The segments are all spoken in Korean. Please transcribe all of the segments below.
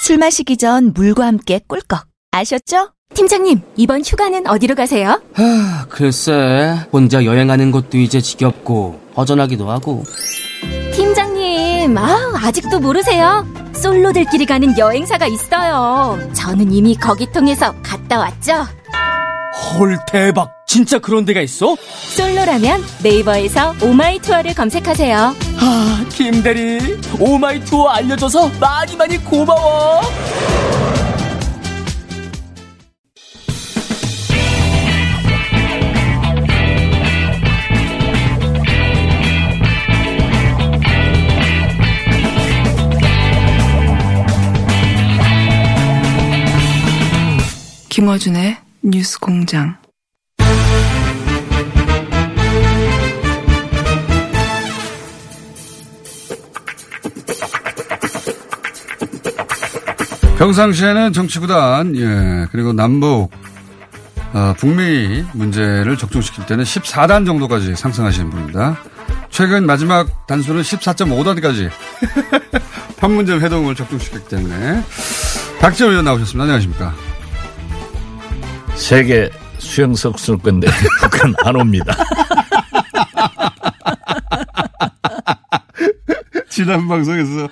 술 마시기 전 물과 함께 꿀꺽. 아셨죠? 팀장님, 이번 휴가는 어디로 가세요? 하, 글쎄, 혼자 여행하는 것도 이제 지겹고, 허전하기도 하고. 팀장님, 아, 아직도 모르세요? 솔로들끼리 가는 여행사가 있어요. 저는 이미 거기 통해서 갔다 왔죠. 헐, 대박. 진짜 그런 데가 있어? 솔로라면 네이버에서 오마이 투어를 검색하세요. 아, 김대리, 오마이 투어 알려줘서 많이 많이 고마워. 김어준의 뉴스 공장. 평상시에는 정치구단, 예, 그리고 남북, 어, 북미 문제를 적중시킬 때는 14단 정도까지 상승하시는 분입니다. 최근 마지막 단수는 14.5단까지 판문점 회동을 적중시켰기 때문에 박지원 의원 나오셨습니다. 안녕하십니까. 세계 수영석 쏠 건데 북한 안 옵니다. 지난 방송에서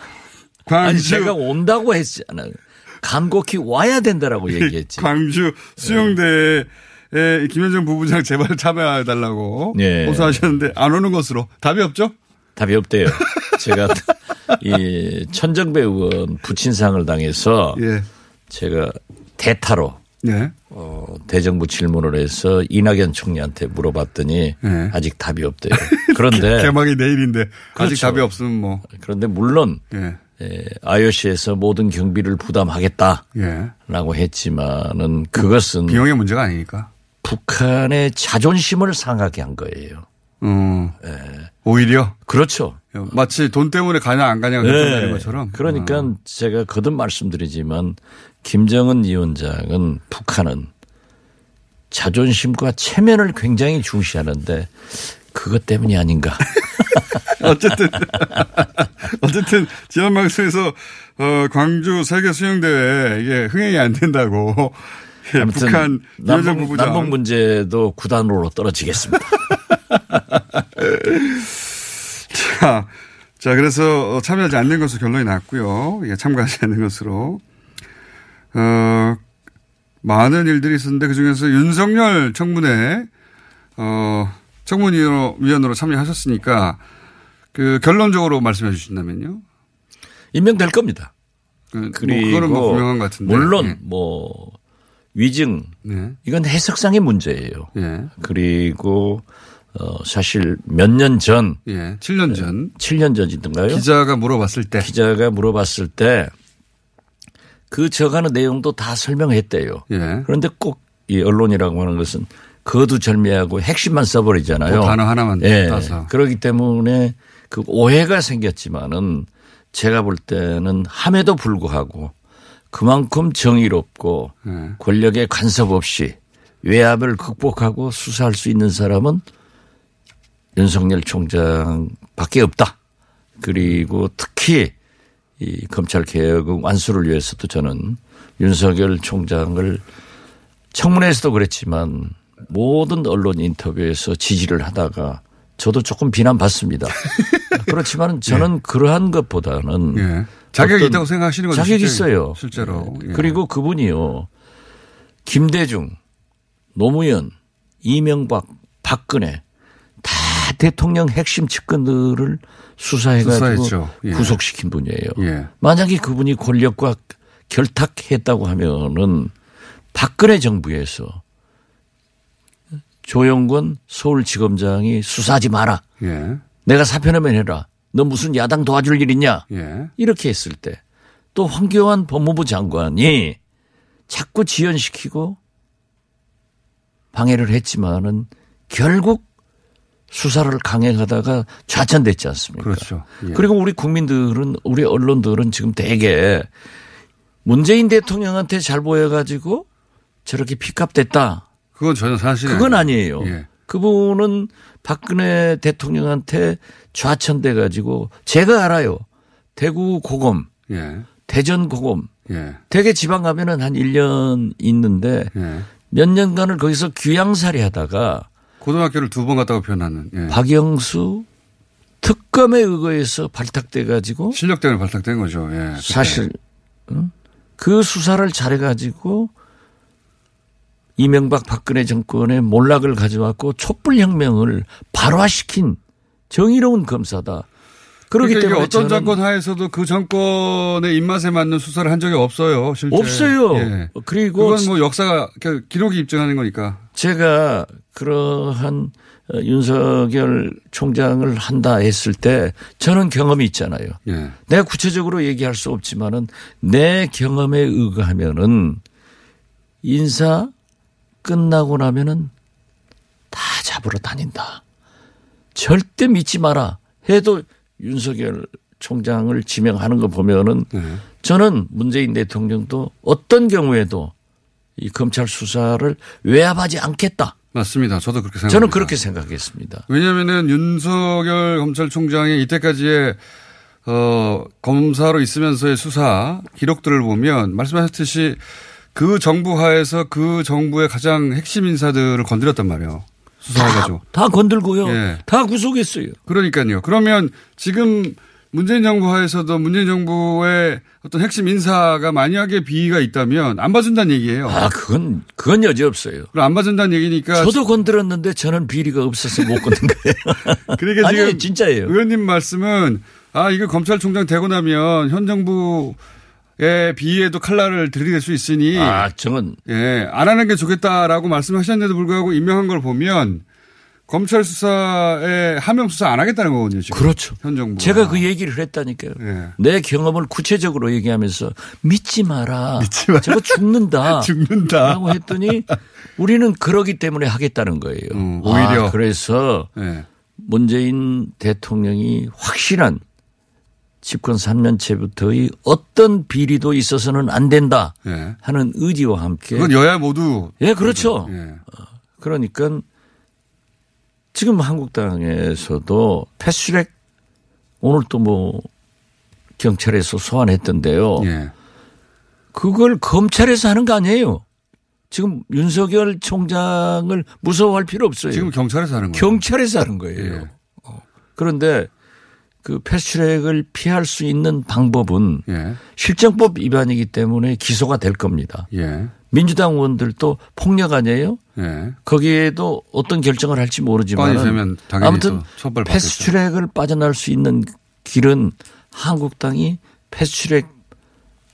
광주 아니 제가 온다고 했잖아요. 간곡히 와야 된다라고 얘기했지. 광주 수영대에 김현정 부부장 제발 참여해달라고 네. 호소하셨는데 안 오는 것으로 답이 없죠? 답이 없대요. 제가 이 천정배 의원 부친상을 당해서 예. 제가 대타로 네. 어, 대정부 질문을 해서 이낙연 총리한테 물어봤더니 네. 아직 답이 없대요. 그런데 개막이 내일인데 아직 그렇죠. 답이 없으면 뭐. 그런데 물론 예. 에, IOC에서 모든 경비를 부담하겠다라고 예. 했지만은 그것은 비용의 문제가 아니니까. 북한의 자존심을 상하게 한 거예요. 음. 예. 오히려 그렇죠. 마치 돈 때문에 가냐 안 가냐가 결정되는 것처럼. 그러니까 어. 제가 거듭 말씀드리지만 김정은 위원장은 북한은 자존심과 체면을 굉장히 중시하는데 그것 때문이 아닌가. 어쨌든 어쨌든 지난 방송에서 어, 광주 세계 수영대회 이게 흥행이 안 된다고 예, 북한 남북, 남북 문제도 구단으로 떨어지겠습니다. 자, 자 그래서 참여하지 않는 것으로 결론이 났고요. 예, 참가하지 않는 것으로 어, 많은 일들이 있었는데 그 중에서 윤석열 청문회 어, 청문위원으로 참여하셨으니까 그 결론적으로 말씀해 주신다면요. 임명될 겁니다. 그, 뭐 그리고 그거는 뭐 분명한 것 같은데. 물론 예. 뭐 위증 네. 이건 해석상의 문제예요. 예. 그리고 어 사실 몇 년 전, 예. 7년 전 7년 전이던가요? 기자가 물어봤을 때 기자가 물어봤을 때그 적하는 내용도 다 설명했대요. 예. 그런데 꼭 이 언론이라고 하는 것은 거두절미하고 핵심만 써버리잖아요. 그 단어 하나만 예. 따서. 그렇기 때문에 그 오해가 생겼지만은 제가 볼 때는 함에도 불구하고 그만큼 정의롭고 예. 권력의 간섭 없이 외압을 극복하고 수사할 수 있는 사람은 윤석열 총장밖에 없다. 그리고 특히 이 검찰 개혁의 완수를 위해서도 저는 윤석열 총장을 청문회에서도 그랬지만 모든 언론 인터뷰에서 지지를 하다가 저도 조금 비난받습니다. 그렇지만 저는 그러한 것보다는 예. 자격이 있다고 생각하시는 거죠? 자격이 있어요. 실제로. 예. 그리고 그분이요. 김대중, 노무현, 이명박, 박근혜 다 대통령 핵심 측근들을 수사해가지고. 예. 구속시킨 분이에요. 예. 만약에 그분이 권력과 결탁했다고 하면은 박근혜 정부에서 조영권 서울지검장이 수사하지 마라. 예. 내가 사표내면 해라. 너 무슨 야당 도와줄 일 있냐? 예. 이렇게 했을 때 또 황교안 법무부 장관이 자꾸 지연시키고 방해를 했지만은 결국 수사를 강행하다가 좌천됐지 않습니까? 그렇죠. 예. 그리고 우리 국민들은 우리 언론들은 지금 대개 문재인 대통령한테 잘 보여가지고 저렇게 픽업됐다. 그건 전혀 사실이 그건 아니에요. 아니에요. 예. 그분은 박근혜 대통령한테 좌천돼 가지고 제가 알아요. 대구 고검, 예. 대전 고검, 예. 대개 지방 가면은 한 1년 있는데 예. 몇 년간을 거기서 귀양살이 하다가 고등학교를 두 번 갔다고 표현하는 예. 박영수 특검에 의거해서 발탁돼 가지고 실력 때문에 발탁된 거죠. 예. 사실 응? 그 수사를 잘해 가지고 이명박 박근혜 정권의 몰락을 가져왔고 촛불 혁명을 발화시킨 정의로운 검사다. 그렇기 그러니까 때문에 어떤 정권 하에서도 그 정권의 입맛에 맞는 수사를 한 적이 없어요. 실제. 없어요. 예. 그리고 그건 뭐 역사가 그 기록이 입증하는 거니까. 제가 그러한 어, 윤석열 총장을 한다 했을 때 저는 경험이 있잖아요. 예. 내가 구체적으로 얘기할 수 없지만은 내 경험에 의거하면은 인사 끝나고 나면은 다 잡으러 다닌다. 절대 믿지 마라. 해도 윤석열 총장을 지명하는 거 보면은 네. 저는 문재인 대통령도 어떤 경우에도 이 검찰 수사를 외압하지 않겠다. 맞습니다. 저도 그렇게 생각합니다. 저는 그렇게 생각했습니다. 왜냐면은 윤석열 검찰총장의 이때까지의 어, 검사로 있으면서의 수사 기록들을 보면 말씀하셨듯이 그 정부 하에서 그 정부의 가장 핵심 인사들을 건드렸단 말이에요. 수사해가지고. 다 건들고요. 예. 다 구속했어요. 그러니까요. 그러면 지금 문재인 정부 하에서도 문재인 정부의 어떤 핵심 인사가 만약에 비위가 있다면 안 봐준다는 얘기예요. 아, 그건, 그건 여지 없어요. 그럼 안 봐준다는 얘기니까. 저도 건드렸는데 저는 비리가 없어서 못 건든 거예요. 그러니까 아니, 지금 진짜예요. 의원님 말씀은 아 이거 검찰총장 되고 나면 현 정부 의 비위에도 칼날을 들이댈 수 있으니 아, 저는 예, 안 하는 게 좋겠다라고 말씀하셨는데도 불구하고 임명한 걸 보면 검찰 수사에 하명 수사 안 하겠다는 거거든요. 지금. 그렇죠. 현 정부. 제가 그 얘기를 했다니까요. 예. 내 경험을 구체적으로 얘기하면서 믿지 마라. 믿지 마라. 저거 죽는다. 죽는다. 라고 했더니 우리는 그러기 때문에 하겠다는 거예요. 음, 오히려. 아, 그래서 예. 문재인 대통령이 확실한 집권 3년째부터의 어떤 비리도 있어서는 안 된다 예. 하는 의지와 함께 그건 여야 모두. 예, 그렇죠. 예. 그러니까 지금 한국당에서도 패스트트랙 오늘 또 뭐 경찰에서 소환했던데요. 예. 그걸 검찰에서 하는 거 아니에요. 지금 윤석열 총장을 무서워할 필요 없어요. 지금 경찰에서 하는 거예요. 경찰에서 하는 거예요. 예. 어. 그런데 그 패스트트랙을 피할 수 있는 방법은 예. 실정법 위반이기 때문에 기소가 될 겁니다. 예. 민주당 의원들도 폭력 아니에요? 예. 거기에도 어떤 결정을 할지 모르지만 아무튼. 패스트트랙을 빠져나올 수 있는 길은 한국당이 패스트트랙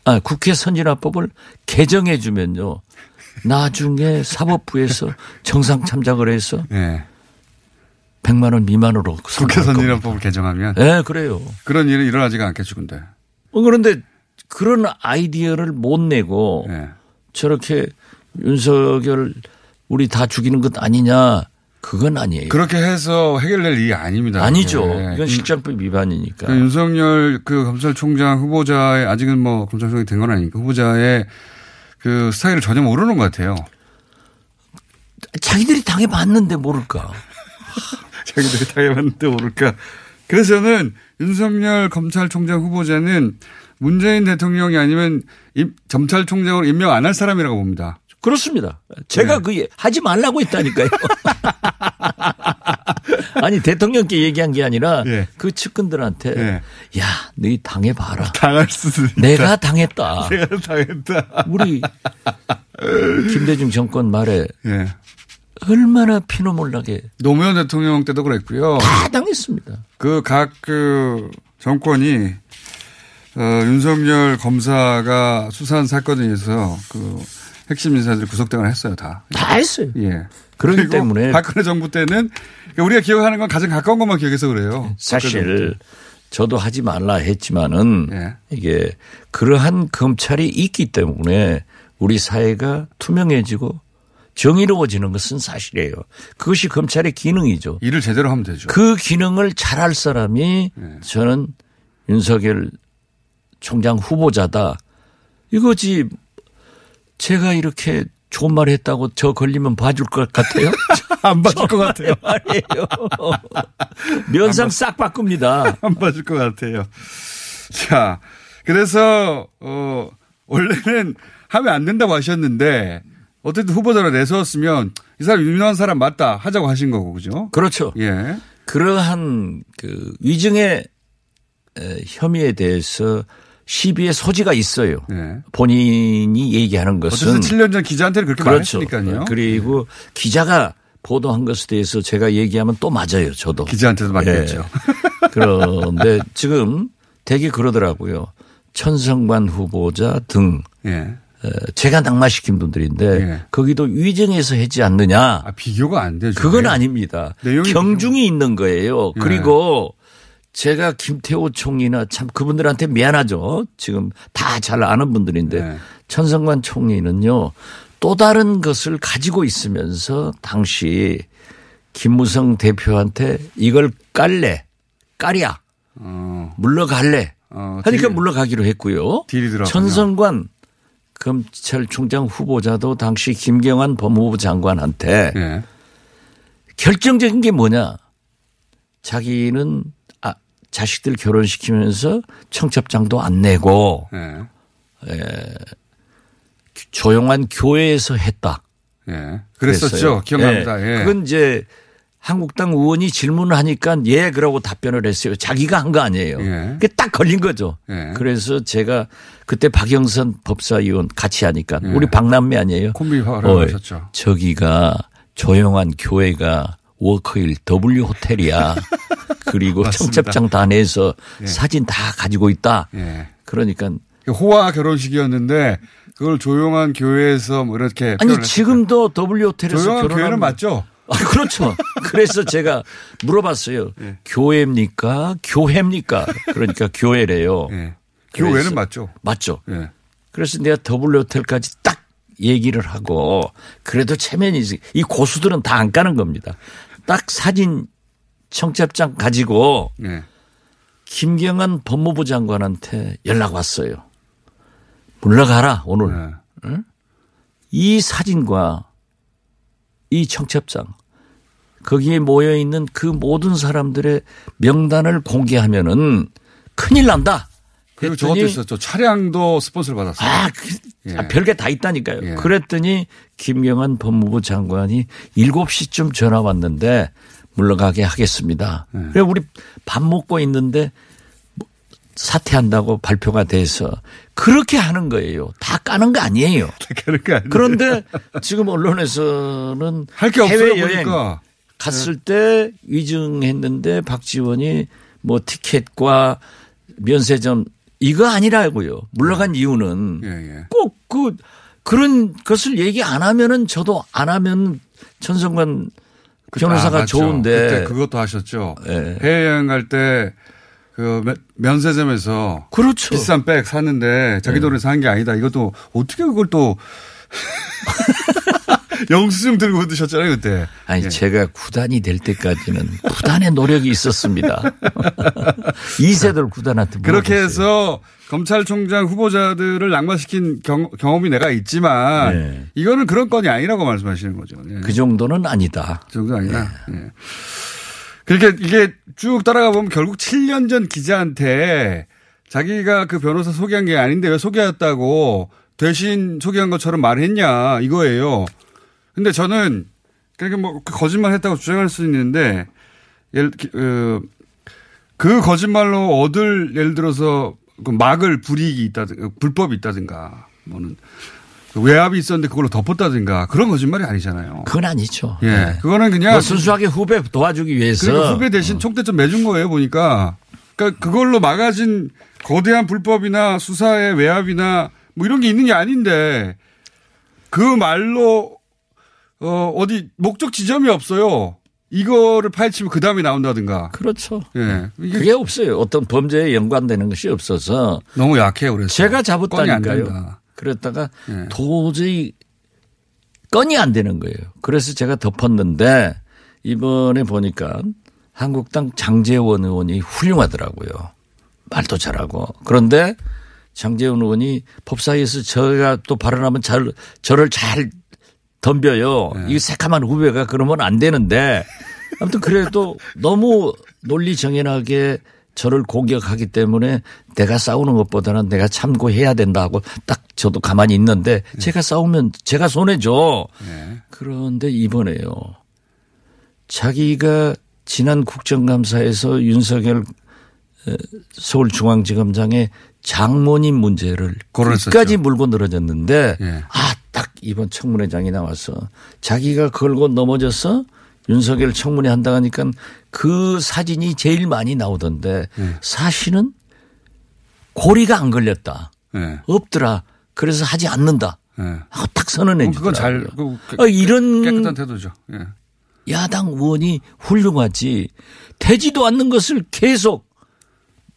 아 국회 선진화법을 개정해 주면요. 나중에 사법부에서 정상 참작을 해서 예. 100만 원 미만으로 국회. 선진화법을 개정하면 네, 그래요. 그런 일은 일어나지가 않겠죠, 근데. 어, 그런데 그런 아이디어를 못 내고 예. 저렇게 윤석열 우리 다 죽이는 것 아니냐 그건 아니에요. 그렇게 해서 해결될 일이 아닙니다. 아니죠. 예. 이건 실장법 위반이니까. 그 윤석열 그 검찰총장 후보자의 아직은 뭐 검찰총장이 된 건 아니니까 후보자의 그 스타일을 전혀 모르는 것 같아요. 자기들이 당해봤는데 모를까. 자기들이 당해봤는데 모를까. 그래서 저는 윤석열 검찰총장 후보자는 문재인 대통령이 아니면 임- 검찰총장으로 임명 안 할 사람이라고 봅니다. 그렇습니다. 제가 네. 그 예- 하지 말라고 했다니까요. 아니 대통령께 얘기한 게 아니라 예. 그 측근들한테 예. 야 너희 당해 봐라. 당할 수도 있다. 내가 당했다. 내가 당했다. 우리 김대중 정권 말에 예. 얼마나 피노몰라게 노무현 대통령 때도 그랬고요. 다 당했습니다. 그 각 그 정권이 어, 윤석열 검사가 수사한 사건에 의해서 그 핵심 인사들이 구속당을 했어요, 다. 다 했어요. 예. 그렇기 때문에 박근혜 정부 때는 우리가 기억하는 건 가장 가까운 것만 기억해서 그래요. 사실 저도 하지 말라 했지만은 예. 이게 그러한 검찰이 있기 때문에 우리 사회가 투명해지고 정의로워지는 것은 사실이에요. 그것이 검찰의 기능이죠. 일을 제대로 하면 되죠. 그 기능을 잘할 사람이 네. 저는 윤석열 총장 후보자다. 이거지 제가 이렇게 좋은 말 했다고 저 걸리면 봐줄 것 같아요? 안 봐줄 것 같아요. 말이에요. 면상 싹 바꿉니다. 안 봐줄 것 같아요. 자, 그래서, 어, 원래는 하면 안 된다고 하셨는데, 어쨌든 후보자로 내세웠으면 이 사람 유명한 사람 맞다 하자고 하신 거고, 그죠? 그렇죠. 예. 그러한 그 위증의 에, 혐의에 대해서 시비의 소지가 있어요. 예. 본인이 얘기하는 것은 어쨌든 7년 전 기자한테는 그렇게 그렇죠. 말했으니까요. 그리고 기자가 보도한 것에 대해서 제가 얘기하면 또 맞아요. 저도. 기자한테도 맞겠죠. 예. 그런데 지금 되게 그러더라고요. 천성관 후보자 등 예. 에, 제가 낙마시킨 분들인데 예. 거기도 위증해서 했지 않느냐. 아, 비교가 안 되죠. 그건 예. 아닙니다. 경중이 있는 거예요. 예. 그리고 제가 김태호 총리나 참 그분들한테 미안하죠. 지금 다 잘 아는 분들인데 네. 천성관 총리는요 또 다른 것을 가지고 있으면서 당시 김무성 대표한테 이걸 깔래 까랴 어, 물러갈래 어, 하니까 물러가기로 했고요. 천성관 검찰 총장 후보자도 당시 김경환 법무부 장관한테 예. 결정적인 게 뭐냐? 자기는 아, 자식들 결혼시키면서 청첩장도 안 내고 예. 조용한 교회에서 했다. 예. 그랬었죠. 그랬어요. 기억납니다. 예. 그건 이제 한국당 의원이 질문을 하니까 예 그러고 답변을 했어요. 자기가 한 거 아니에요. 예. 그게 딱 걸린 거죠. 예. 그래서 제가 그때 박영선 법사위원 같이 하니까 예. 우리 박남매 아니에요. 콤비 화를 하셨죠. 저기가 조용한 교회가 워커힐 W 호텔이야. 그리고. 청첩장 다 내서 사진 다 가지고 있다. 예. 그러니까 호화 결혼식이었는데 그걸 조용한 교회에서 뭐 이렇게 아니 지금도 W 호텔에서 조용한 결혼하면 교회는 맞죠? 아, 그렇죠. 그래서 제가 물어봤어요. 예. 교회입니까? 교회입니까? 그러니까 교회래요. 예. 교회는 맞죠. 맞죠. 예. 그래서 내가 W 호텔까지 딱 얘기를 하고 그래도 체면이 이 고수들은 다 안 까는 겁니다. 딱 사진 청첩장 가지고 예. 김경환 법무부 장관한테 연락 왔어요. 물러가라 오늘. 예. 이 사진과 이 청첩장 거기에 모여 있는 그 모든 사람들의 명단을 공개하면은 큰일 난다. 그리고 저것도 있었죠. 차량도 스폰서를 받았어요. 아, 그, 예. 아, 별게 다 있다니까요. 예. 그랬더니 김경환 법무부 장관이 7시쯤 전화 왔는데 물러가게 하겠습니다. 예. 그래 우리 밥 먹고 있는데 뭐 사퇴한다고 발표가 돼서 그렇게 하는 거예요. 다 까는 거 아니에요. 그런 거 아니에요. 그런데 지금 언론에서는 할 게 없어요 해외 여행 보니까. 갔을 때 위증했는데 박지원이 뭐 티켓과 면세점 이거 아니라고요. 물러간 이유는 예, 예. 꼭그 그런 것을 얘기 안 하면은 저도 안 하면 천성관 변호사가 아. 좋은데 그때 그것도 하셨죠. 예. 해외여행 갈 때 그 면세점에서 그렇죠. 비싼 백 샀는데 자기 돈을 산 게 아니다. 이것도 어떻게 그걸 또 영수증 들고 드셨잖아요 그때. 아니 예. 제가 구단이 될 때까지는 구단의 노력이 있었습니다. 이세돌 구단한테 그렇게. 해서 검찰총장 후보자들을 낙마시킨 경, 험이 내가 있지만 네. 이거는 그런 건이 아니라고 말씀하시는 거죠. 예. 그 정도는 아니다. 그 정도 아니라. 예. 그렇게 이게 쭉 따라가 보면 결국 7년 전 기자한테 자기가 그 변호사 소개한 게 아닌데 왜 소개했다고 대신 소개한 것처럼 말했냐 이거예요. 근데 저는 그렇게 뭐 거짓말 했다고 주장할 수 있는데 예를 그, 그 거짓말로 얻을 예를 들어서 그 막을 불이익이 있다든가 불법이 있다든가 뭐는 그 외압이 있었는데 그걸로 덮었다든가 그런 거짓말이 아니잖아요. 그건 아니죠. 예. 네. 그거는 그냥 뭐 순수하게 후배 도와주기 위해서 그러니까 후배 대신 총대점 매준 거예요 보니까. 그러니까 그걸로 막아진 거대한 불법이나 수사의 외압이나 뭐 이런 게 있는 게 아닌데 그 말로 어 어디 목적 지점이 없어요. 이거를 파헤치면 그 다음에 나온다든가. 그렇죠. 예. 그게 없어요. 어떤 범죄에 연관되는 것이 없어서 너무 약해요. 그래서 제가 잡았다니까요. 그랬다가 예. 도저히 건이 안 되는 거예요. 그래서 제가 덮었는데 이번에 보니까 한국당 장재원 의원이 훌륭하더라고요. 말도 잘하고. 그런데 장재원 의원이 법사위에서 저가 또 발언하면 잘, 저를 잘 덤벼요. 네. 이 새카만 후배가 그러면 안 되는데 아무튼 그래도 너무 논리 정연하게 저를 공격하기 때문에 내가 싸우는 것보다는 내가 참고해야 된다고 딱 저도 가만히 있는데 제가 싸우면 제가 손해죠. 네. 그런데 이번에요. 자기가 지난 국정감사에서 윤석열 에, 서울중앙지검장의 장모님 문제를. 끝까지 물고 늘어졌는데 예. 아 딱 이번 청문회장이 나와서 자기가 걸고 넘어져서 윤석열 청문회 한다 하니까 그 사진이 제일 많이 나오던데 예. 사실은 고리가 안 걸렸다. 예. 없더라. 그래서 하지 않는다. 예. 하고 딱 선언해. 그건 잘, 그, 깨- 어, 이런 깨끗한 태도죠. 예. 야당 의원이 훌륭하지 되지도 않는 것을 계속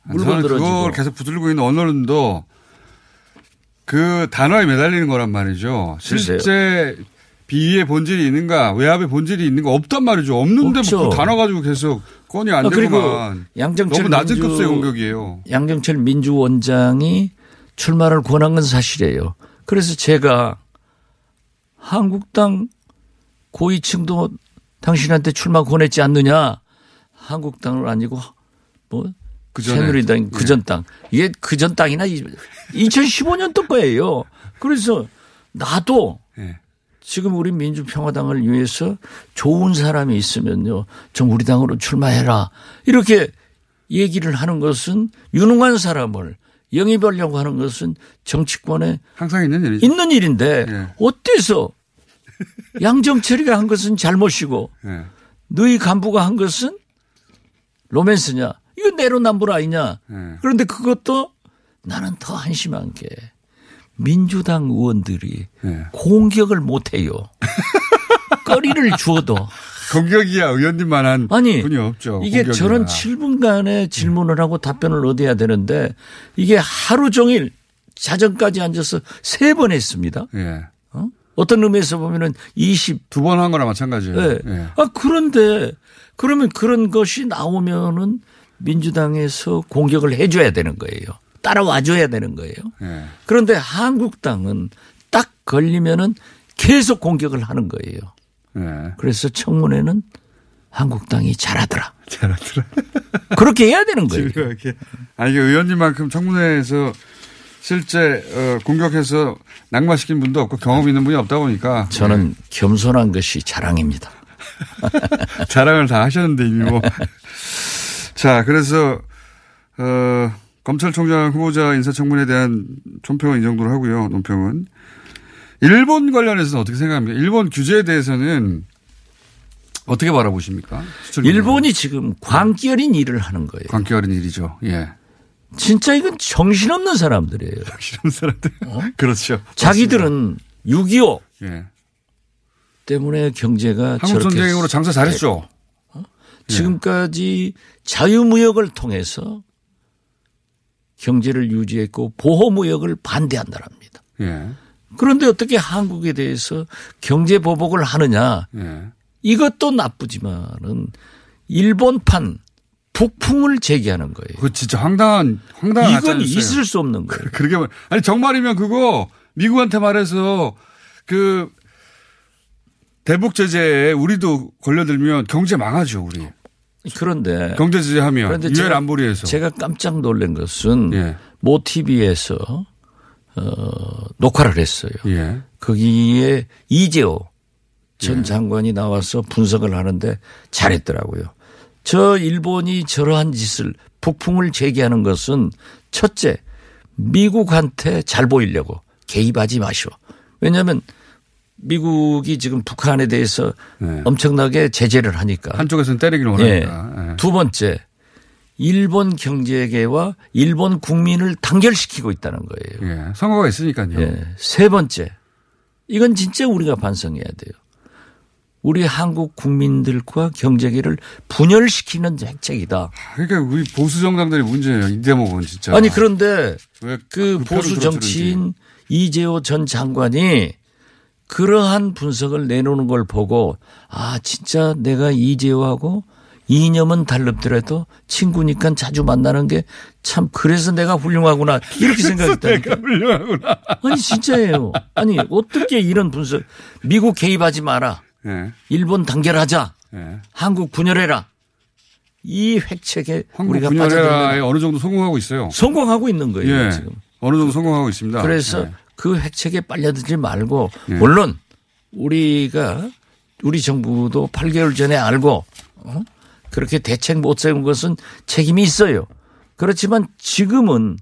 물고 늘어지고 그걸 계속 붙들고 있는 언론도 그 단어에 매달리는 거란 말이죠. 글쎄요. 실제 비위의 본질이 있는가, 외압의 본질이 있는가 없단 말이죠. 없는데 없죠. 뭐그 단어 가지고 계속 건이 안 아, 되고만. 양정철 너무 낮은 민주- 급수의 공격이에요. 양정철 민주원장이 출마를 권한 건 사실이에요. 그래서 제가 한국당 고위층도 당신한테 출마 권했지 않느냐. 한국당은 아니고 뭐 그 전에. 새누리당 그전 땅. 이게 그전 땅이나 2015년도 거예요. 그래서 나도 예. 지금 우리 민주평화당을 위해서 좋은 사람이 있으면요. 좀 우리 당으로 출마해라. 이렇게 얘기를 하는 것은 유능한 사람을 영입하려고 하는 것은 정치권에 항상 있는 일이죠. 있는 일인데 예. 어때서 양정철이가 한 것은 잘못이고 예. 너희 간부가 한 것은 로맨스냐? 이거 내로남불 아니냐? 예. 그런데 그것도 나는 더 한심한 게 민주당 의원들이 예. 공격을 못 해요. 거리를 주어도. 공격이야 의원님만한 아니, 분이 없죠. 이게 공격이야. 저런 7분간의 질문을 하고 답변을 얻어야 되는데 이게 하루 종일 자정까지 앉아서 세 번 했습니다. 예. 어? 어떤 의미에서 보면은 20. 두번한 거나 마찬가지예요. 예. 예. 아, 그런데 그러면 그런 것이 나오면은 민주당에서 공격을 해줘야 되는 거예요. 따라와 줘야 되는 거예요. 예. 그런데 한국당은 딱 걸리면은 계속 공격을 하는 거예요. 예. 그래서 청문회는 한국당이 잘하더라. 잘하더라. 그렇게 해야 되는 거예요. 아, 이게 의원님만큼 청문회에서 실제 어, 공격해서 낙마시킨 분도 없고 경험 있는 분이 없다 보니까 저는 겸손한 것이 자랑입니다. 자랑을 다 하셨는데 이미 뭐. 자, 그래서 어, 검찰총장 후보자 인사청문회에 대한 총평은 이 정도로 하고요. 논평은 일본 관련해서는 어떻게 생각합니까? 일본 규제에 대해서는 어떻게 바라보십니까? 일본이 지금 광기어린 일을 하는 거예요. 관계 어린 일이죠. 예. 진짜 이건 정신없는 사람들이에요. 싫은 사람들. 그렇죠. 자기들은 6.25 예. 때문에 경제가 한국 전쟁으로 장사 잘했죠. 지금까지 자유무역을 통해서 경제를 유지했고 보호무역을 반대한다랍니다. 예. 그런데 어떻게 한국에 대해서 경제 보복을 하느냐 예. 이것도 나쁘지만은 일본판 북풍을 제기하는 거예요. 그 진짜 황당한 황당한 이건. 있을 수 없는 거예요. 그렇게 말 아니 정말이면 그거 미국한테 말해서 그 대북 제재에 우리도 걸려들면 경제 망하죠 우리 그런데 경제 제재하면 그런데 유엔 제가- 안보리에서 제가 깜짝 놀란 것은 예. 모 TV에서 어, 녹화를 했어요. 예. 거기에 이재호 전 장관이 나와서 분석을 하는데 잘했더라고요. 저 일본이 저러한 짓을 북풍을 제기하는 것은 첫째 미국한테 잘 보이려고 개입하지 마시오. 왜냐하면 미국이 지금 북한에 대해서 네. 엄청나게 제재를 하니까. 한쪽에서는 때리기를 원하니까 예. 두 번째 일본 경제계와 일본 국민을 단결시키고 있다는 거예요. 예. 선거가 있으니까요. 예. 세 번째, 이건 진짜 우리가 반성해야 돼요. 우리 한국 국민들과 경제계를 분열시키는 정책이다. 그러니까 우리 보수 정당들이 문제예요. 이 대목은 진짜. 아니 그런데 왜그그 보수 정치인 이재호 전 장관이 그러한 분석을 내놓는 걸 보고 아 진짜 내가 이재호하고 이념은 달릅더라도 친구니까 자주 만나는 게 참 그래서 내가 훌륭하구나 이렇게 생각했다니까. 훌륭하구나. 아니 진짜예요. 아니 어떻게 이런 분석 미국 개입하지 마라. 예. 일본 단결하자. 예. 한국 분열해라. 이 획책에 우리가 빠져들면 어느 정도 성공하고 있어요. 성공하고 있는 거예요 예. 지금. 어느 정도 성공하고 있습니다. 그래서 예. 그 획책에 빨려들지 말고 예. 물론 우리가 우리 정부도 8개월 전에 알고 어? 그렇게 대책 못 세운 것은 책임이 있어요. 그렇지만 지금은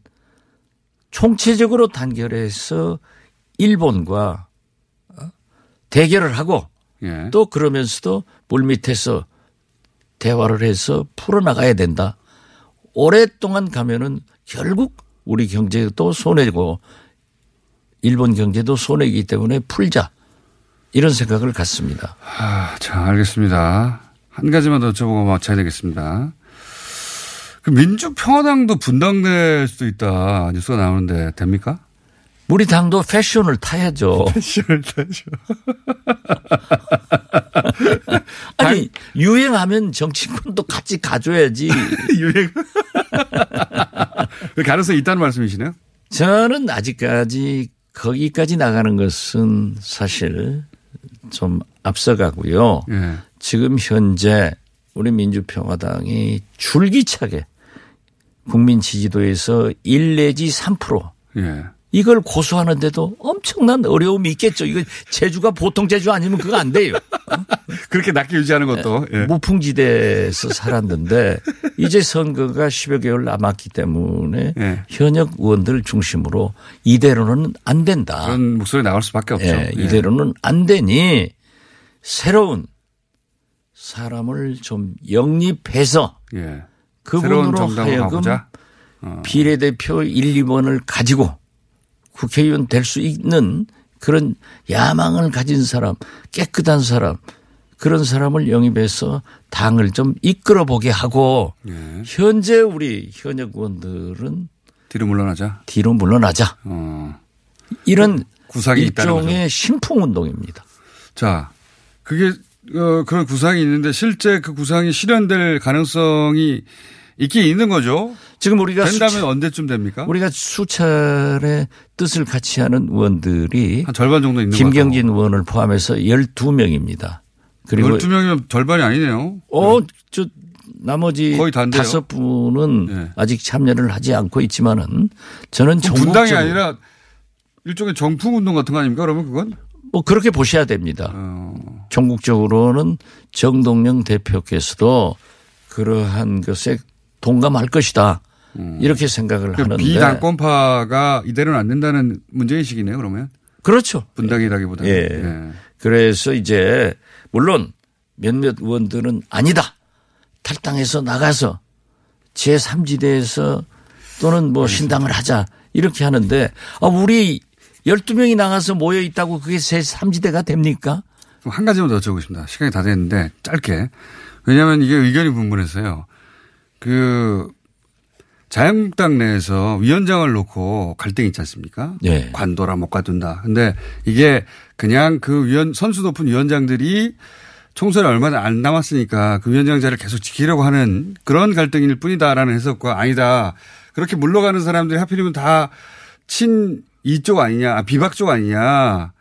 총체적으로 단결해서 일본과 어? 대결을 하고 예. 또 그러면서도 물밑에서 대화를 해서 풀어나가야 된다. 오랫동안 가면은 결국 우리 경제도 손해고 일본 경제도 손해이기 때문에 풀자. 이런 생각을 갖습니다. 아, 자, 알겠습니다. 한 가지만 더 여쭤보고 마쳐야 되겠습니다. 그 민주평화당도 분당될 수도 있다. 뉴스가 나오는데 됩니까? 우리 당도 패션을 타야죠. 패션을 타죠. 아니, 유행하면 정치권도 같이 가줘야지. 유행. 그 가능성이 있다는 말씀이시네요? 저는 아직까지 거기까지 나가는 것은 사실 좀 앞서가고요. 예. 지금 현재 우리 민주평화당이 줄기차게 국민 지지도에서 1 내지 3% 예. 이걸 고수하는데도 엄청난 어려움이 있겠죠. 이거 제주가 보통 제주 아니면 그거 안 돼요. 그렇게 낮게 유지하는 것도. 예. 무풍지대에서 살았는데 이제 선거가 10여 개월 남았기 때문에 예. 현역 의원들 중심으로 이대로는 안 된다. 그런 목소리 나올 수밖에 없죠. 예, 예. 이대로는 안 되니 새로운 사람을 좀 영입해서 예. 그분으로 하여금. 어. 비례대표 1, 2번을 가지고 국회의원 될 수 있는 그런 야망을 가진 사람, 깨끗한 사람, 그런 사람을 영입해서 당을 좀 이끌어 보게 하고 예. 현재 우리 현역 의원들은 뒤로 물러나자. 뒤로 물러나자. 어. 이런 구상이. 일종의 신풍 운동입니다. 자, 그게 어, 그런 구상이 있는데 실제 그 구상이 실현될 가능성이 있긴 있는 거죠. 지금 우리가 된다면 수차, 언제쯤 됩니까? 우리가 수차례 뜻을 같이 하는 의원들이 한 절반 정도 있는 김경진 의원을 포함해서 12명입니다. 그리고 12명이면 절반이 아니네요. 어, 저 나머지 거의 다인데요. 다섯 분은 네. 아직 참여를 하지 않고 있지만은 저는 전국적으로 아니라 일종의 정풍 운동 같은 거 아닙니까? 그러면 그건 뭐 그렇게 보셔야 됩니다. 어, 전국적으로는 정동영 대표께서도 그러한 것에 동감할 것이다. 이렇게 생각을 그 하는데 비당권파가 이대로는 안 된다는 문제의식이네요. 그러면 그렇죠. 분당이라기보다는. 예. 예. 그래서 이제 물론 몇몇 의원들은 아니다. 탈당해서 나가서 제3지대에서 또는 뭐 신당을 하자 이렇게 하는데 아 우리 12명이 나가서 모여 있다고 그게 제3지대가 됩니까? 그럼 한 가지만 더 여쭤보겠습니다. 시간이 다 됐는데 짧게. 왜냐하면 이게 의견이 분분해서요. 그 자유한국당 내에서 위원장을 놓고 갈등이 있지 않습니까? 네. 관둬라 못 가둔다. 근데 이게 그냥 그 위원 선수 높은 위원장들이 총선에 얼마 안 남았으니까 그 위원장 자리를 계속 지키려고 하는 그런 갈등일 뿐이다라는 해석과 아니다. 그렇게 물러가는 사람들이 하필이면 다 친 이쪽 아니냐, 아, 비박 쪽 아니냐.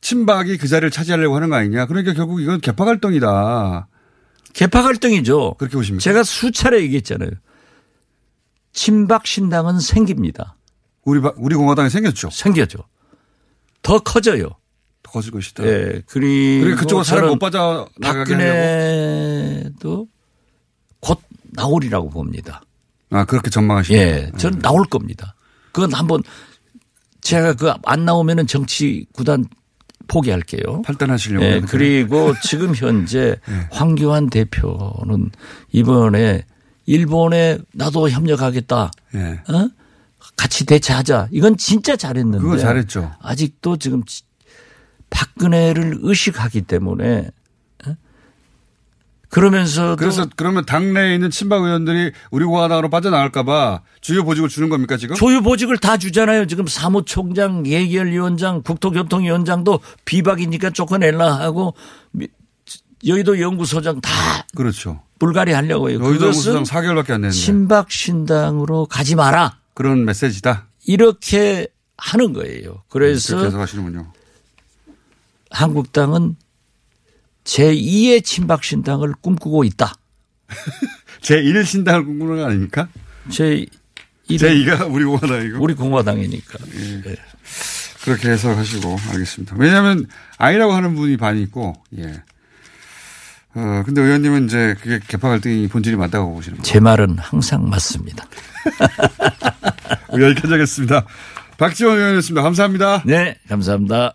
친박이 그 자리를 차지하려고 하는 거 아니냐. 그러니까 결국 이건 개파 갈등이다. 개파 갈등이죠. 그렇게 보십니까? 제가 수차례 얘기했잖아요. 친박 신당은 생깁니다. 우리 바- 우리 공화당이 생겼죠. 생겨죠. 더 커져요. 더 커질 것이다. 예. 그리고 그리고 그쪽으로 사람 저는 못 빠져 나가게 하려고. 곧 나오리라고 봅니다. 아 그렇게 전망하시는. 예, 전 나올 겁니다. 그건 한번 제가 그 안 나오면은 정치 구단 포기할게요. 팔단하시려고. 예. 그리고 지금 현재 황교안 대표는 이번에 일본에 나도 협력하겠다. 예. 어? 같이 대처하자. 이건 진짜 잘했는데. 그거 잘했죠. 아직도 지금 지- 박근혜를 의식하기 때문에 그러면서 그래서 그러면 당내에 있는 친박 의원들이 우리 공화당으로 빠져나갈까봐 주요 보직을 주는 겁니까 지금? 조유 보직을 다 주잖아요. 지금 사무총장, 예결위원장, 국토교통위원장도 비박이니까 쫓아낼라 하고 미- 여의도 연구소장 다 그렇죠. 불가리 하려고요. 여의도 그것은 연구소장 4개월밖에 안 됐는데 친박 신당으로 가지 마라. 그런 메시지다. 이렇게 하는 거예요. 그래서 그렇게 해석하시는군요. 한국당은 제2의 친박 신당을 꿈꾸고 있다. 제1 신당을 꿈꾸는 거 아닙니까? 제 제2가 우리 공화당이고. 우리 공화당이니까. 예. 그렇게 해석하시고 알겠습니다. 왜냐하면 아니라고 하는 분이 반이 있고 예. 어 근데 의원님은 이제 그게 개파 갈등이 본질이 맞다고 보시는 거예요. 제 말은 항상 맞습니다. 우리 여기까지 하겠습니다. 박지원 의원이었습니다. 감사합니다. 네, 감사합니다.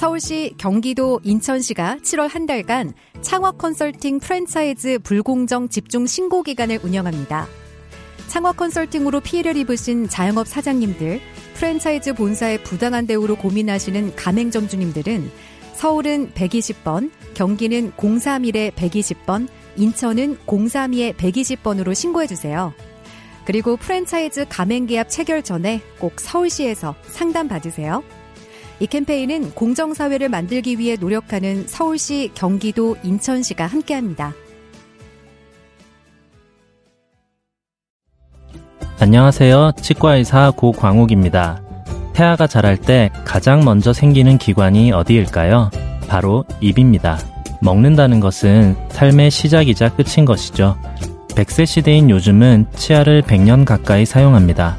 서울시, 경기도, 인천시가 7월 한 달간 창업 컨설팅 프랜차이즈 불공정 집중 신고 기간을 운영합니다. 창업 컨설팅으로 피해를 입으신 자영업 사장님들, 프랜차이즈 본사의 부당한 대우로 고민하시는 가맹점 주님들은 서울은 120번, 경기는 031에 120번, 인천은 032에 120번으로 신고해주세요. 그리고 프랜차이즈 가맹계약 체결 전에 꼭 서울시에서 상담 받으세요. 이 캠페인은 공정사회를 만들기 위해 노력하는 서울시, 경기도, 인천시가 함께합니다. 안녕하세요. 치과의사 고광욱입니다. 태아가 자랄 때 가장 먼저 생기는 기관이 어디일까요? 바로 입입니다. 먹는다는 것은 삶의 시작이자 끝인 것이죠. 100세 시대인 요즘은 치아를 100년 가까이 사용합니다.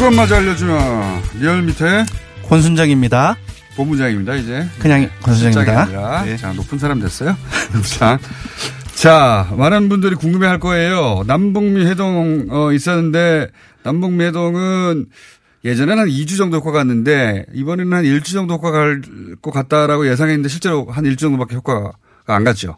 그것마저 알려주면 리얼미터 권순정입니다. 본부장입니다. 이제 그냥 네. 권순정입니다. 네. 자 높은 사람 됐어요. 자, 자 많은 분들이 궁금해 할 거예요. 남북미 회동 어, 있었는데 남북미 회동은 예전에는 한 2주 정도 효과가 갔는데 이번에는 한 1주 정도 효과가 갈 것 같다라고 예상했는데 실제로 한 1주 정도밖에 효과가 안 갔죠.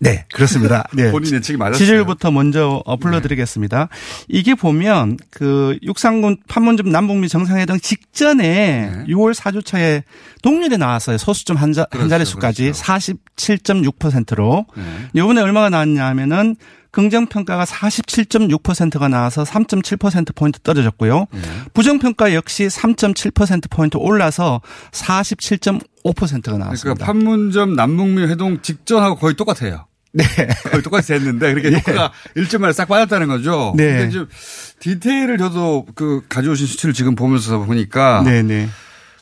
네, 그렇습니다. 네. 본인 예측이 맞았어요. 지지율부터 먼저 어, 불러드리겠습니다. 이게 보면 그 육상군 판문점 남북미 정상회담 직전에 6월 4주차에 동률에 나왔어요. 소수점 한, 자, 한 자릿수까지 47.6%로. 이번에 얼마가 나왔냐 하면은 긍정평가가 47.6%가 나와서 3.7%포인트 떨어졌고요. 부정평가 역시 3.7%포인트 올라서 47.5%가 나왔습니다. 그러니까 판문점 남북미 회동 직전하고 거의 똑같아요. 네. 거의 똑같이 됐는데 그러니까 효과가 일주 만에 싹 빠졌다는 거죠. 네. 근데 좀 디테일을 저도 그 가져오신 수치를 지금 보면서 보니까 네 네.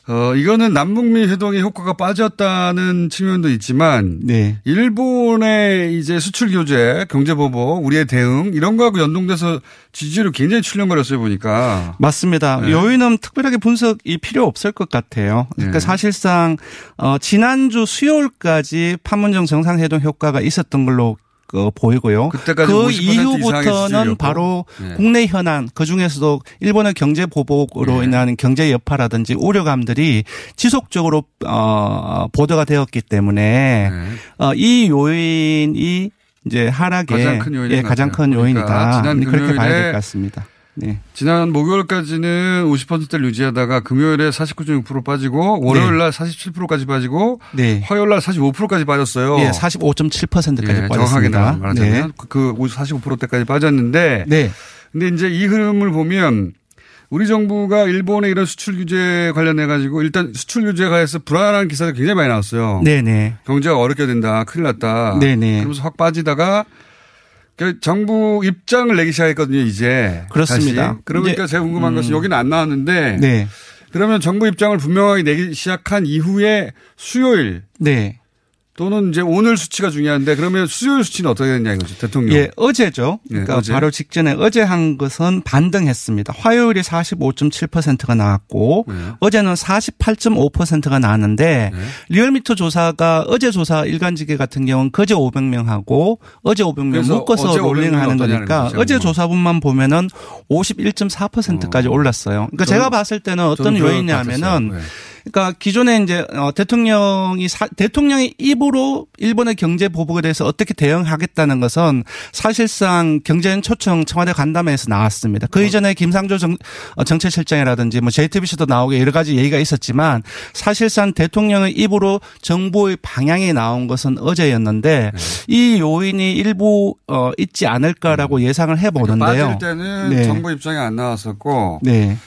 어 이거는 남북미 회동의 효과가 빠졌다는 측면도 있지만 네. 일본의 이제 수출 규제, 경제 보복, 우리의 대응 이런 거하고 연동돼서 지지율이 굉장히 출렁거렸어요 보니까. 맞습니다. 네. 요인은 특별하게 분석이 필요 없을 것 같아요. 그러니까 네. 사실상 어 지난주 수요일까지 판문점 정상회동 효과가 있었던 걸로 그 보이고요. 그50% 이상의 이후부터는. 바로 네. 국내 현안 그 중에서도 일본의 경제 보복으로 네. 인한 경제 여파라든지 우려감들이 지속적으로 어 보도가 되었기 때문에 네. 어, 이 요인이 이제 하락의 가장 큰 요인인 예, 것 가장. 큰 그러니까 요인이다. 지난 그렇게 봐야 될 것 같습니다. 네. 지난 목요일까지는 50%대를 유지하다가 금요일에 49.6% 빠지고 월요일 날 47%까지 빠지고 네. 화요일 날 45%까지 빠졌어요. 예, 45.7%까지 예, 정확하게 빠졌습니다. 말하자면 네. 그 45%대까지 빠졌는데 네. 근데 이제 이 흐름을 보면 우리 정부가 일본의 이런 수출 규제 관련해 가지고 일단 수출 규제가 해서 불안한 기사가 굉장히 많이 나왔어요. 네네. 경제가 어렵게 된다. 큰일 났다. 네네. 그러면서 확 빠지다가 그 정부 입장을 내기 시작했거든요, 이제. 그렇습니다. 다시. 그러니까 이제, 제가 궁금한 음. 것은 여기는 안 나왔는데 네. 그러면 정부 입장을 분명하게 내기 시작한 이후에 수요일 네. 또는 이제 오늘 수치가 중요한데 그러면 수요일 수치는 어떻게 됐냐 이거죠, 대통령. 예, 어제죠. 네, 그러니까 어제. 바로 직전에 어제 한 것은 반등했습니다. 화요일에 45.7%가 나왔고 네. 어제는 48.5%가 나왔는데 리얼미터 조사가 어제 조사 일간지계 같은 경우는 그제 500명하고 어제 500명 그래서 묶어서 롤링하는 500명 어떠냐는 거니까 거죠, 어제 뭐. 조사분만 보면은 51.4%까지 올랐어요. 그러니까 어. 저는- 제가 봤을 때는 어떤 요인이냐면은. 그러니까 기존에 이제 어, 대통령이 사, 대통령의 입으로 일본의 경제 보복에 대해서 어떻게 대응하겠다는 것은 사실상 경제인 초청 청와대 간담회에서 나왔습니다. 그 이전에 김상조 정, 어, 정책실장이라든지 뭐 JTBC도 나오게 여러 가지 얘기가 있었지만 사실상 대통령의 입으로 정부의 방향이 나온 것은 어제였는데 이 요인이 일부 어, 있지 않을까라고 예상을 해보는데요. 빠질 때는 네. 정부 입장이 안 나왔었고 네.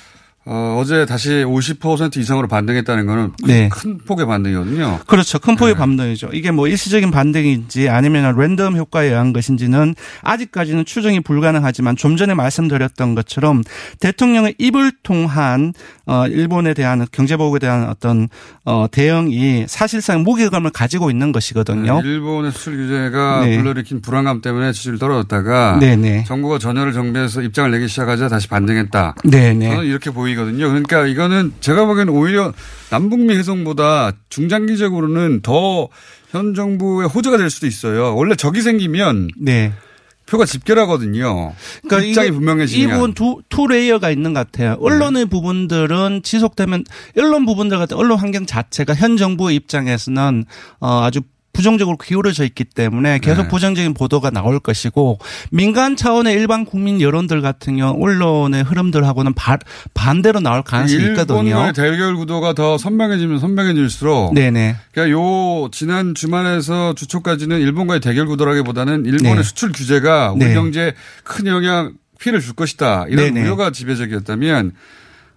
어, 어제 다시 50% 이상으로 반등했다는 거는 네. 큰 폭의 반등이거든요. 그렇죠. 큰 네. 폭의 반등이죠. 이게 뭐 일시적인 반등인지 아니면 랜덤 효과에 의한 것인지는 아직까지는 추정이 불가능하지만 좀 전에 말씀드렸던 것처럼 대통령의 입을 통한 어 일본에 대한 경제 보복에 대한 어떤 어 대응이 사실상 무게감을 가지고 있는 것이거든요. 네, 일본의 수출 규제가 네. 불러일으킨 불안감 때문에 지지율 떨어졌다가 네네. 정부가 전열을 정비해서 입장을 내기 시작하자 다시 반등했다. 네 네. 저는 이렇게 보이 거든요. 그러니까 이거는 제가 보기에는 오히려 남북미 회동보다 중장기적으로는 더 현 정부의 호재가 될 수도 있어요. 원래 적이 생기면 네. 표가 집결하거든요. 그러니까 입장이 분명해지면. 이 부분 두, two layer가 있는 것 같아요. 언론의 부분들은 지속되면 언론 부분들 같은 언론 환경 자체가 현 정부의 입장에서는 어, 아주 부정적으로 기울어져 있기 때문에 계속 네. 부정적인 보도가 나올 것이고 민간 차원의 일반 국민 여론들 같은 경우 언론의 흐름들하고는 바- 반대로 나올 가능성이 있거든요. 일본과의 대결 구도가 더 선명해지면 선명해질수록 네네. 그러니까 요 지난 주말에서 주초까지는 일본과의 대결 구도라기보다는 일본의 네. 수출 규제가 우리 네. 경제에 큰 영향 피해를 줄 것이다 이런 네네. 우려가 지배적이었다면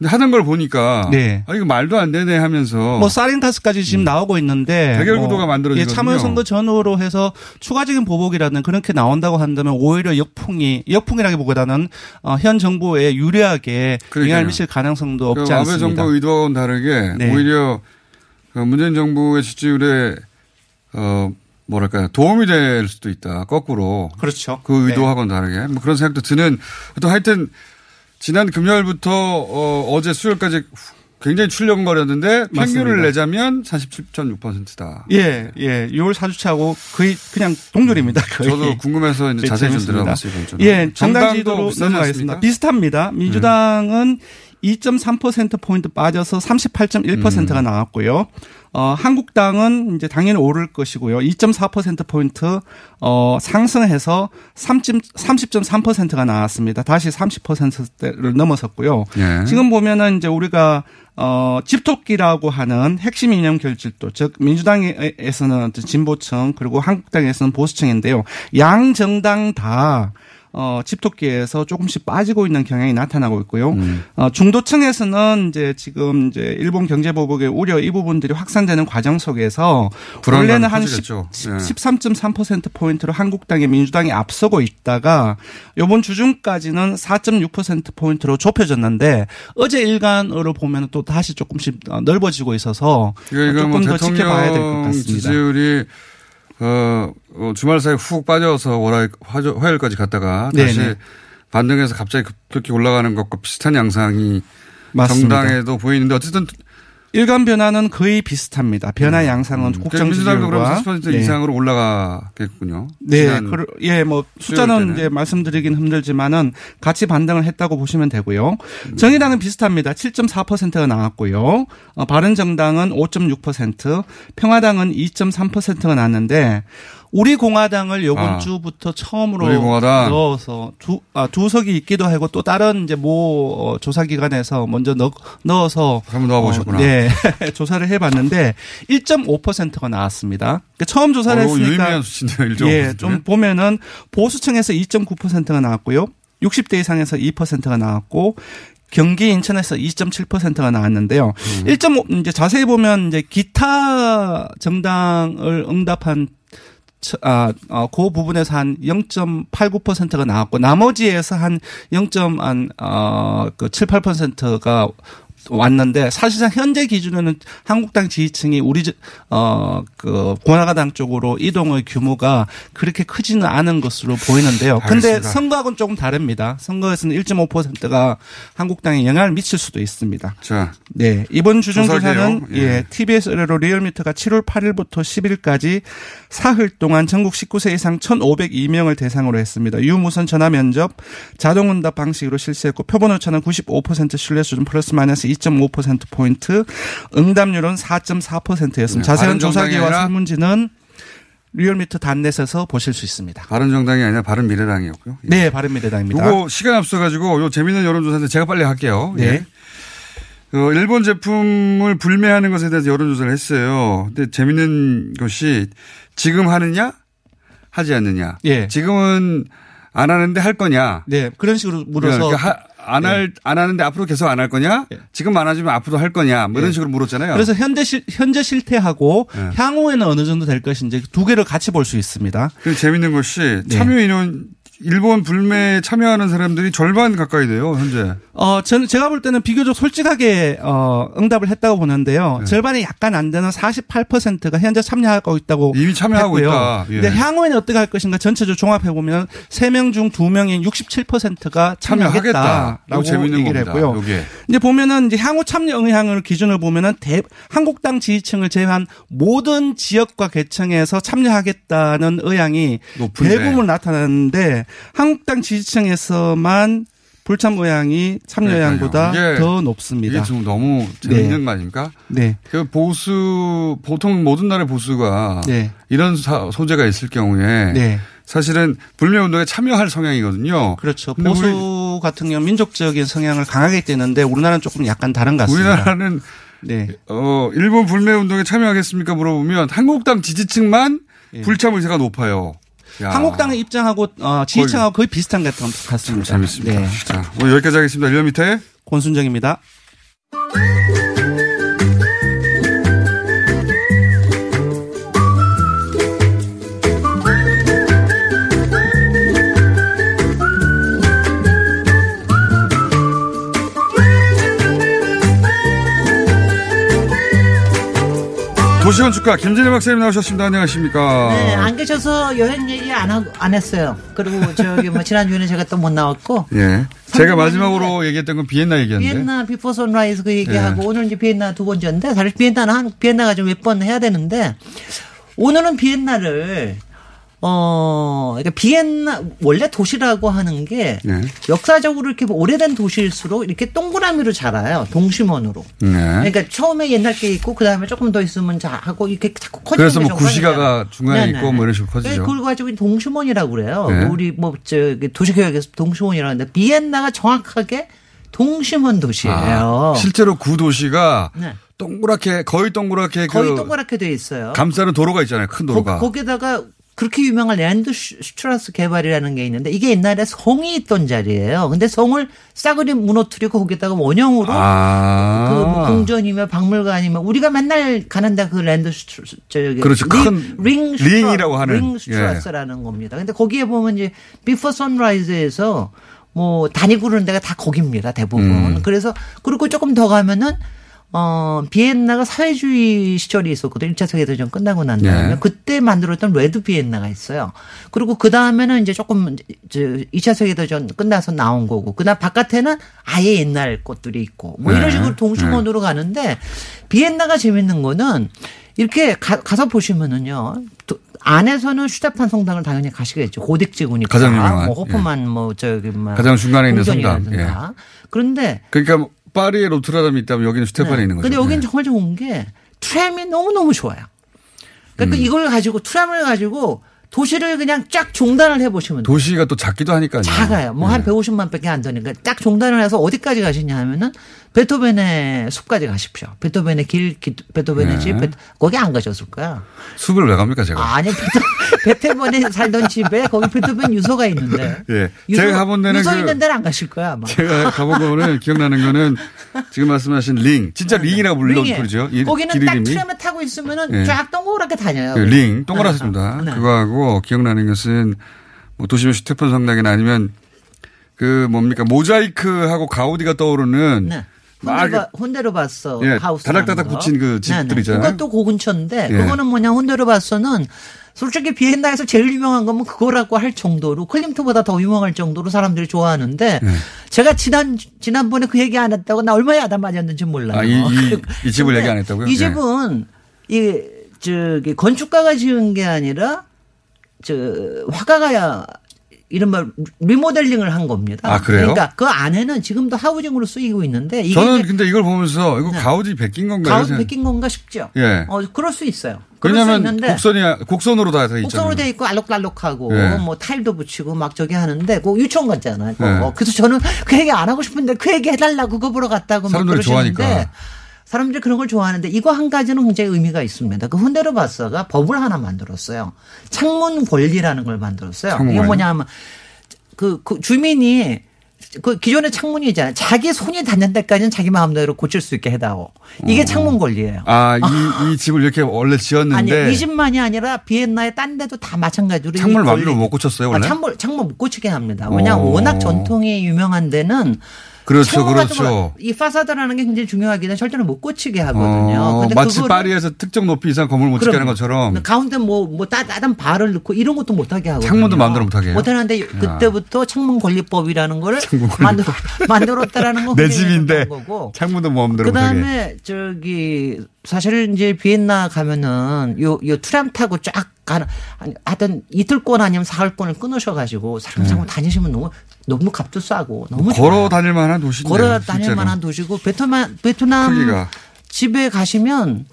하는 걸 보니까 네. 아 이거 말도 안 되네 하면서 뭐 사린타스까지 지금 나오고 있는데 어. 대결 뭐 구도가 만들어지거든요. 예, 참여선거 전후로 해서 추가적인 보복이라는 그렇게 나온다고 한다면 오히려 역풍이 역풍이라기보다는 어, 현 정부에 유리하게. 영향을 미칠 가능성도 없지 그 아베 않습니다. 정부 의도와는 다르게 네. 오히려 그 문재인 정부의 지지율에 어 뭐랄까요 도움이 될 수도 있다 거꾸로 그렇죠. 그 의도하고는 다르게 뭐 그런 생각도 드는 또 하여튼 지난 금요일부터 어, 어제 수요일까지 굉장히 출렁거렸는데. 평균을 내자면 47.6%다. 예, 예. 6월 4주차하고 거의 그냥 동률입니다. 거의. 저도 궁금해서 이제 예, 자세히 좀. 들어봤어요. 예, 정당 정당도 지도로 비슷하지 넘어가겠습니다. 비슷합니다. 민주당은 2.3%포인트 빠져서 38.1%가 음. 나왔고요. 어, 한국당은 이제 당연히 오를 것이고요. 2.4%포인트, 어, 상승해서 30, 30.3%가 나왔습니다. 다시 30%대를 넘어섰고요. 예. 지금 보면은 이제 우리가 어, 집토끼라고 하는 핵심 이념 결집도, 즉, 민주당에서는 진보층, 그리고 한국당에서는 보수층인데요. 양 정당 다, 어, 집토끼에서 조금씩 빠지고 있는 경향이 나타나고 있고요. 음. 어, 중도층에서는 이제 지금 이제 일본 경제 보복의 우려 이 부분들이 확산되는 과정 속에서 원래는 한 커지겠죠. 10, 예. 13.3%포인트로 한국당이 민주당이 앞서고 있다가 요번 주중까지는 4.6%포인트로 좁혀졌는데 어제 일간으로 보면 또 다시 조금씩 어, 넓어지고 있어서 이거 조금 뭐 더 지켜봐야 될 것 같습니다. 지지율이 어, 어, 주말 사이에 훅 빠져서 월화, 화조- 화요일까지 갔다가 다시 네네. 반등해서 갑자기 급격히 올라가는 것과 비슷한 양상이 맞습니다. 정당에도 보이는데 어쨌든 일간 변화는 거의 비슷합니다. 변화 양상은 국정 음. 민주당도 지지율과 그럼 40% 네. 이상으로 올라가겠군요. 네, 그, 예, 뭐 숫자는. 이제 말씀드리긴 힘들지만은 같이 반등을 했다고 보시면 되고요. 음. 정의당은 비슷합니다. 7.4%가 나왔고요. 어, 바른정당은 5.6%, 평화당은 2.3%가 나왔는데 우리 공화당을 요번 아, 주부터 처음으로. 넣어서 두, 아, 두 석이 있기도 하고 또 다른 이제 모 어, 조사기관에서 먼저 넣, 넣어서 한번 넣어보셨구나. 어, 네, 조사를 해봤는데 1.5%가 나왔습니다. 그러니까 처음 조사를 어, 했으니까 유의미한 수치인데요. 1.5%. 예, 좀 보면은 보수층에서 2.9%가 나왔고요. 60대 이상에서 2%가 나왔고 경기 인천에서 2.7%가 나왔는데요. 음. 1.5 이제 자세히 보면 이제 기타 정당을 응답한 처- 아, 어, 그 부분에서 한 0.89%가 나왔고 나머지에서 한 0. 어, 그 7, 8%가 왔는데 사실상 현재 기준으로는 한국당 지지층이 우리 어그 공화당 쪽으로 이동의 규모가 그렇게 크지는 않은 것으로 보이는데요. 근데 알겠습니다. 선거하고는 조금 다릅니다. 선거에서는 1.5%가 한국당에 영향을 미칠 수도 있습니다. 자, 네. 이번 주중조사는. 예. 예, TBS 의뢰로 리얼미터가 7월 8일부터 10일까지 사흘 동안 전국 19세 이상 1,502명을 대상으로 했습니다. 유무선 전화 면접 자동 응답 방식으로 실시했고 표본 오차는 95% 신뢰 수준 플러스 마이너스 2.5% 포인트, 응답률은 4.4%였습니다. 네, 자세한 조사 개요나 설문지는 리얼미터 dot net에서 보실 수 있습니다. 바른정당이 아니라 바른미래당이었고요. 예. 네, 바른미래당입니다. 요거 시간 앞서가지고 요 재밌는 여론조사인데 제가 빨리 할게요. 네. 예. 어, 일본 제품을 불매하는 것에 대해서 여론조사를 했어요. 근데 재밌는 것이 지금 하느냐 하지 않느냐. 예. 지금은 안 하는데 할 거냐. 네, 그런 식으로 물어서 예. 그러니까 하- 안 할, 안 하는데 앞으로 계속 안 할 거냐? 지금 안 하지만 앞으로 할 거냐? 뭐 이런 예. 식으로 물었잖아요. 그래서 현재 실, 현재 실태하고 네. 향후에는 어느 정도 될 것인지 두 개를 같이 볼 수 있습니다. 그 재밌는 것이 네. 참여 인원 일본 불매에 참여하는 사람들이 절반 가까이 돼요, 현재. 어, 저는 제가 볼 때는 비교적 솔직하게 어, 응답을 했다고 보는데요. 네. 절반이 약간 안 되는 48%가 현재 참여하고 있다고 이미 참여하고 했고요. 있다. 예. 근데 향후에는 어떻게 할 것인가 전체적으로 종합해 보면 3명 중 2명인 67%가 참여하겠다. 참여하겠다라고 재밌는 얘기를 겁니다. 했고요. 요게. 이제 보면은 이제 향후 참여 의향을 기준으로 보면은 대, 한국당 지지층을 제외한 모든 지역과 계층에서 참여하겠다는 의향이 높은데. 대부분 나타나는데 한국당 지지층에서만 불참 의향이 참여 의향보다 이게- 더 높습니다. 이게 지금 너무 재밌는 네. 거 아닙니까? 네. 그 보수, 보통 모든 나라의 보수가 네. 이런 사- 소재가 있을 경우에 네. 사실은 불매 운동에 참여할 성향이거든요. 그렇죠. 보수 같은 경우 민족적인 성향을 강하게 띠는데 우리나라는 조금 약간 다른 것 같습니다. 우리나라는 네. 어, 일본 불매 운동에 참여하겠습니까 물어보면 한국당 지지층만 예. 불참 의사가 높아요. 야. 한국당의 입장하고 어, 지지층하고 거의 비슷한 것 같습니다. 재밌습니다. 네. 자, 오늘 여기까지 하겠습니다. 1년 밑에 권순정입니다. 도시건축가 김진애 박사님 나오셨습니다. 안녕하십니까? 네, 안 계셔서 여행 얘기 안, 하, 안 했어요. 그리고 저기 뭐 지난주에는 제가 또 못 나왔고. 예. 제가 마지막으로 얘기했던 건 비엔나 얘기였는데. 비엔나 Before Sunrise 그 얘기하고 네. 오늘 이제 비엔나 두 번째인데 사실 비엔나는 한 비엔나가 좀 몇 번 해야 되는데 오늘은 비엔나를 어 그러니까 비엔나 원래 도시라고 하는 게 네. 역사적으로 이렇게 오래된 도시일수록 이렇게 동그라미로 자라요 동심원으로. 네. 그러니까 처음에 옛날 게 있고 그 다음에 조금 더 있으면 자 하고 이렇게 자꾸 커지는 그래서 게뭐 구시가가. 중간에 네네. 있고 뭐 이런 식으로 네, 커지죠. 그걸 가지고 동심원이라고 그래요. 네. 우리 뭐 저기 도시계획에서 동심원이라고 하는데 비엔나가 정확하게 동심원 도시예요. 아, 실제로 구 도시가 네. 동그랗게 거의 동그랗게 거의 그 동그랗게 돼 있어요. 감싸는 도로가 있잖아요. 큰 도로가. 거, 기다가 그렇게 유명한 Land Stra- Strasse 개발이라는 게 있는데 이게 옛날에 성이 있던 자리예요. 근데 성을 싸그리 무너뜨리고 거기다가 원형으로 아. 그 뭐 궁전이며 박물관이며 우리가 맨날 가는 데 그 Land Stra- 저기 그렇죠. 큰 Ring Ring이라고 하는. Ring Strasse라는 겁니다. 근데 거기에 보면 이제 Before Sunrise에서 뭐 다니고 그러는 데가 다 거기입니다. 대부분. 음. 그래서 그리고 조금 더 가면은 어, 비엔나가 사회주의 시절이 있었거든요. 1차 세계대전 끝나고 난 다음에. 네. 그때 만들었던 Red Vienna가 있어요. 그리고 그 다음에는 이제 조금, 저, 2차 세계대전 끝나서 나온 거고. 그 다음 바깥에는 아예 옛날 것들이 있고. 뭐 이런 네. 식으로 동심원으로 가는데 비엔나가 재밌는 거는 이렇게 가, 서 보시면은요. 또 안에서는 슈테판 성당을 당연히 가시겠죠. 고딕지구니까. 가장 유명한, 뭐 호프만 뭐 저기 뭐 가장 중간에 있는 성당. 궁전이라든가. 그런데 그러니까 뭐 파리에 로트라담이 있다면 여기는 스테판에 있는 거죠. 네. 근데 여기는 네. 정말 좋은 게 트램이 너무너무 좋아요. 그러니까 음. 이걸 가지고 트램을 가지고 도시를 그냥 쫙 종단을 해보시면 돼요. 도시가 또 작기도 하니까요. 작아요. 뭐한 150만 밖에 안 되니까 딱 종단을 해서 어디까지 가시냐 하면은 베토벤의 숲까지 가십시오. 베토벤의 길, 기- 베토벤의 네. 집, 베- 거기 안 가셨을 거야. 숲을 왜 갑니까 제가? 아니, 베토, 베토벤이 살던 집에 거기 베토벤 유서가 있는데. 예. 유서, 제가 가본 데는 유서 그- 있는 데는 안 가실 거야, 아마. 제가 가본 거는 기억나는 거는 지금 말씀하신 링, 진짜 Ring이라고 불러 Ring이에요. 부르죠. 이- 거기는 길 딱. 트램에 타고 있으면은 예. 쫙 동그랗게 다녀요. 그 링 동그랗습니다. 네. 그거하고 기억나는 것은 뭐 도시면 슈테픈 성당이나 아니면 그 뭡니까 모자이크하고 가우디가 떠오르는 네. 막 혼데로, 혼데로 봤어. 예, 하우스. 다닥다닥 붙인 그 집들 있잖아요. 그것도 그 근처인데 예. 그거는 뭐냐 혼데로 봤어는 솔직히 비엔나에서 제일 유명한 거면 그거라고 할 정도로 클림트보다 더 유명할 정도로 사람들이 좋아하는데 예. 제가 지난 지난번에 그 얘기 안 했다고 나 얼마나 야단 맞았는지 몰라요. 아, 이, 이, 이 집을 얘기 안 했다고요? 이 예. 집은 이 저기 건축가가 지은 게 아니라 저 화가가 이른바 리모델링을 한 겁니다. 아, 그래요? 그러니까 그 안에는 지금도 하우징으로 쓰이고 있는데 저는 근데 이걸 보면서 이거 가우디 베낀 건가요? 가운 베낀 건가 싶죠. 예. 어, 그럴 수 있어요. 왜냐하면 곡선이 곡선으로 다 돼 있잖아요. 곡선으로 돼 있고 알록달록하고 예. 뭐 타일도 붙이고 막 저기 하는데 그 유치원 같잖아요. 예. 그래서 저는 그 얘기 안 하고 싶은데 그 얘기 해달라고 그거 보러 갔다고 그러시는데 좋아하니까. 사람들이 그런 걸 좋아하는데 이거 한 가지는 굉장히 의미가 있습니다. 그 훈데르 바사가 법을 하나 만들었어요. 창문 권리라는 걸 만들었어요. 창문 이게 권리. 뭐냐면 그, 그 주민이 그 기존의 창문이 있잖아요. 자기 손이 닿는 데까지는 자기 마음대로 고칠 수 있게 해다오. 이게 창문 권리예요. 아, 이, 이 집을 이렇게 원래 지었는데 아니, 이 집만이 아니라 비엔나의 딴 데도 다 마찬가지로. 이 창문을 마음대로 못 고쳤어요, 원래? 아, 창문, 창문 못 고치게 합니다. 왜냐하면 오. 워낙 전통이 유명한 데는 그렇죠, 창문 그렇죠. 거, 이 파사드라는 게 굉장히 중요하기 때문에 절대로 못 고치게 하거든요. 어, 근데 마치 파리에서 특정 높이 이상 건물 못 짓게 하는 것처럼 가운데 뭐, 뭐, 따, 따단 발을 넣고 이런 것도 못 하게 하거든요. 창문도 마음대로 못하게 해요? 못 하는데 그때부터 창문 권리법이라는 거를 만들어, 만들었다라는 거 내 집인데 거고. 창문도 마음대로 그 못하게. 다음에 저기 사실 이제 비엔나 가면은 요, 요 트램 타고 쫙 가는 하여튼 이틀권 아니면 사흘권을 끊으셔 가지고 사람 사고 다니시면 너무 너무 값도 싸고 너무 네. 걸어. 다닐 만한 도시인데 걸어 다닐. 만한 도시고 베트남 베트남 크기가. 집에 가시면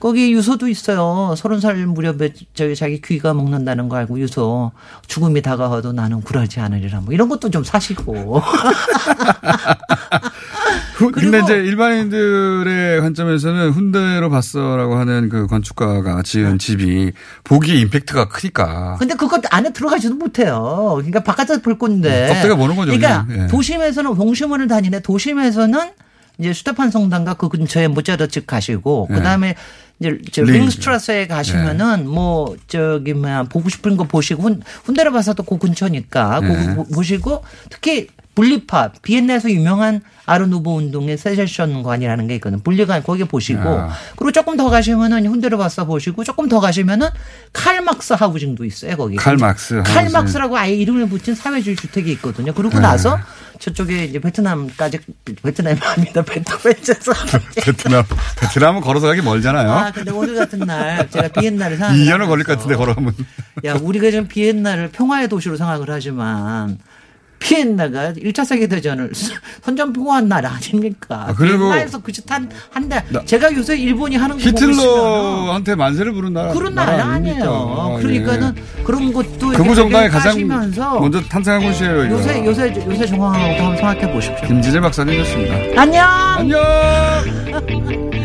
거기 유서도 있어요. 서른 살 무렵에 저기 자기 귀가 먹는다는 거 알고 유서 죽음이 다가와도 나는 굴하지 않으리라 뭐 이런 것도 좀 사시고 후- 근데 이제 일반인들의 관점에서는 훈데로 봤어라고 하는 그 건축가가 지은 네. 집이 보기에 임팩트가 크니까. 근데 그것 안에 들어가지도 못해요. 그러니까 바깥에서 볼 건데. 껍데기가 보는 거죠, 그러니까. 예. 도심에서는 동심원을 다니네. 도심에서는 이제 슈테판 성당과 그 근처에 모짜르츠 가시고 예. 그다음에 이제 링. 링스트라스에 가시면은 뭐 저기 뭐야 보고 싶은 거 보시고 훈, 훈데르 바사도 그 근처니까 예. 보시고 특히 분리파 비엔나에서 유명한 아르누보 운동의 세션관이라는 게 있거든요. 분리관 거기 보시고 야. 그리고 조금 더 가시면은 훈데르 바사 보시고 조금 더 가시면은 칼막스 하우징도 있어요 거기. 칼막스. 칼막스라고 아예 이름을 붙인 사회주의 주택이 있거든요. 그러고 네. 나서 저쪽에 이제 베트남까지 베트남이 아닙니다. 베트남에서 베트남 베트남은 걸어서 가기 멀잖아요. 아 근데 오늘 같은 날 제가 비엔나를 생각 2년은 걸릴 것 같은데 걸어가면. 야 우리가 지금 비엔나를 평화의 도시로 생각을 하지만 비엔나가 1차 세계대전을 선전포고한 날 아닙니까? 아, 그리고 비엔나에서 그짓 한, 한데 제가 요새 일본이 하는 거 히틀러한테 만세를 부른 나라. 그런 나라 아니에요. 아닙니까? 그러니까는 예. 그런 것도 극우 정당의 이렇게 가장 먼저 탄생한 곳이에요. 이거. 요새 요새 요새 정황하고도 한번 생각해 보십시오. 김진애 박사님이었습니다. 안녕. 안녕.